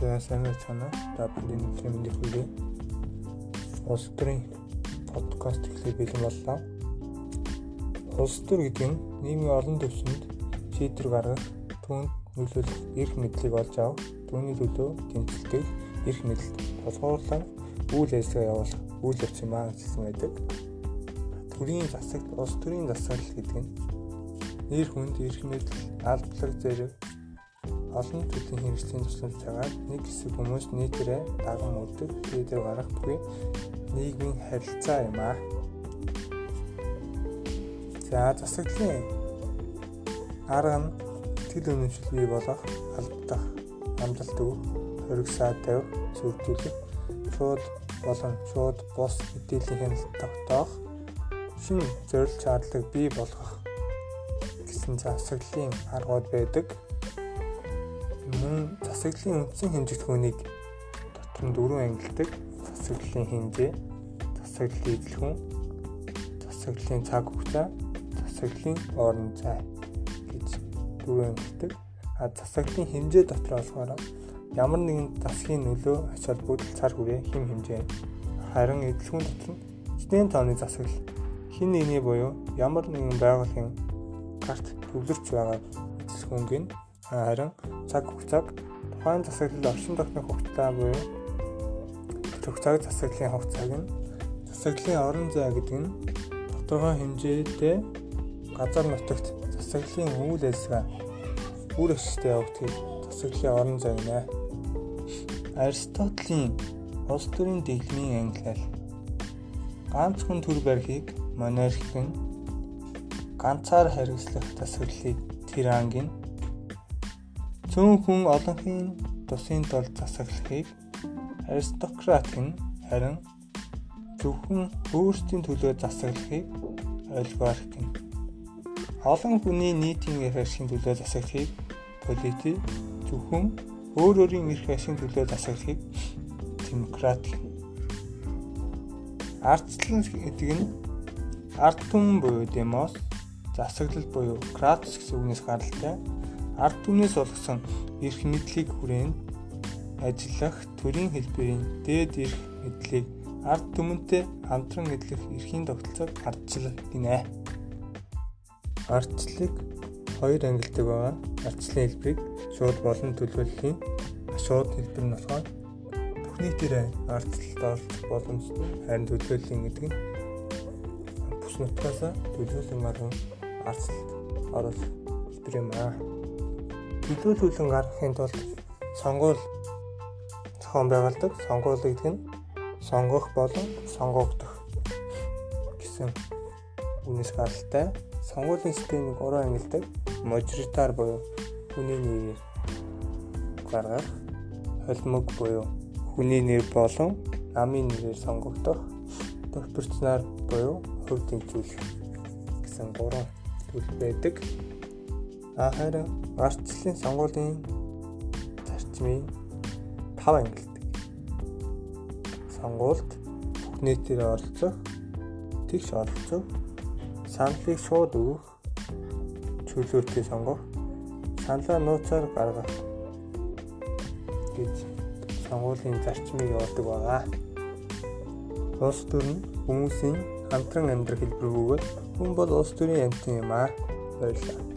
За сайн байна. Та бүхэн тэмдэг хүрээ. Улс төрийн подкаст эхлэх бэлэн боллоо. Улс төр гэдэг нь нийгмийн олон төвшөнд шийдвэр гаргах, түүнд нөлөөлөх эрх мэдлийг олж авах, түүний төлөө тэмцэлдэх эрх мэдэлд тулгуурлан үйл ажиллагаа явуулах үйл явц юм аа гэсэн байдаг. Төрийн засагт улс төрийн засаглал гэдэг нь нэр хүнд эрх мэдэл, албалаг зэрэг олон төрлийн хэрэгслийн тусламжтайгаар нэг хэсэг хүмүүс нийтээрээ даган үлдэх шийдвэр гаргах бүхий нийгмийн харилцаа юм аа. За засаглалын арга нь тэл үнэмшил бий болгох, алдах, амжилт өгөх, хоригсаа тавих, зөвдүүлэх, шууд болон шууд бус мэдээллийн хяналт тогтоох, шин зорилт шаардлага бий болгох гэсэн засаглалын аргууд байдаг мөн засаглалын үндсэн хэмжигдэхүүнийг дотор нь дөрвөн ангилдаг. Засаглалын хэмжээ, засаглалын эзлэхүүн, засаглалын цаг хугацаа, засаглалын орон зай гэж дөрвөн ангилдаг. А засаглалын хэмжээ дотор болохоор ямар нэгэн засгийн нөлөө ач холбогдол цар хүрээ хэм хэмжээ. Харин эзлэхүүн дотор нь эцнийн тооны засаглал хин нэгний буюу ямар нэгэн байгууллагын карт төвлөрч байгаа эзлэхүүнг нь харин цаг хугацааг тухайн засаглал оршин тогтнох хугацаа буюу хугацааг засаглалын хугацааг нь засаглалын орон зай гэдэг нь тодорхой хэмжээтэй газар нутагт засаглалын үйл ажиллагаа үр ашигтай явагдгийг засаглалын орон зай гэнэ. Аристотелийн улс төрийн дэглэмийн ангилал ганц хүн төр барихыг монархик нь ганцаар хэрэгслэх засаглалыг тиранг нь Цөөн хүн олонхын тусын тулд засаглахыг аристократ нь харин зөвхөн өөрсдийн төлөө засаглахыг олигарх нь олон хүний нийтийн эрх ашигын төлөө засаглахыг полити зөвхөн өөр өөрийн эрх ашигын төлөө засаглахыг демократ ардчлал гэдэг нь ард түмэн буюу демос засаглал буюу кратос гэсэн үгнээс гаралтай ард түмнээс олгосон эрх мэдлийг хүрээнд ажиллах төрийн хэлбэрийн дээд эрх мэдлийг ард түмэнтэй хамтран эдлэх эрхийн тогтолцоог ардчлал гинэ. Ардчлалыг хоёр ангилдаг байгаа. Ардчлалын хэлбэрийг шууд болон төлөвлөлийн шууд хэлбэр нь болохоор бүх нийтээрээ ардчлалд оролцох боломжтой. Харин төлөвлөлийн гэдэг нь бүс нутгаас төлөвлөлийн марган ардчлалд оролцох хэлбэр юм аа төлөөлүүлэн гаргахын тулд сонгуул зохион байгуулдаг. Сонгуул гэдэг нь сонгох болон сонгогдох гэсэн үнээс гаралтай. Сонгуулийн системийг гурван ангилдаг. Мажоритар буюу хүний нэрээр гаргах, холимог буюу хүний нэр болон намын нэрээр сонгогдох, пропорционал буюу хувь тэмцүүлэх гэсэн гурван төлөв байдаг. Харин ардчлалын сонгуулийн зарчмын 5 ангилдаг. Сонгуульд бүх нийтээр оролцох, тэгш оролцох, саналыг шууд өгөх, чөлөөтэй сонгох, саналаа нууцаар гаргах гэж сонгуулийн зарчмыг явуулдаг байгаа. Улс төр нь хүмүүсийн хамтран амьдрах хэлбэр бөгөөд хүн бол улс төрийн амьтан юм аа. Баярлалаа.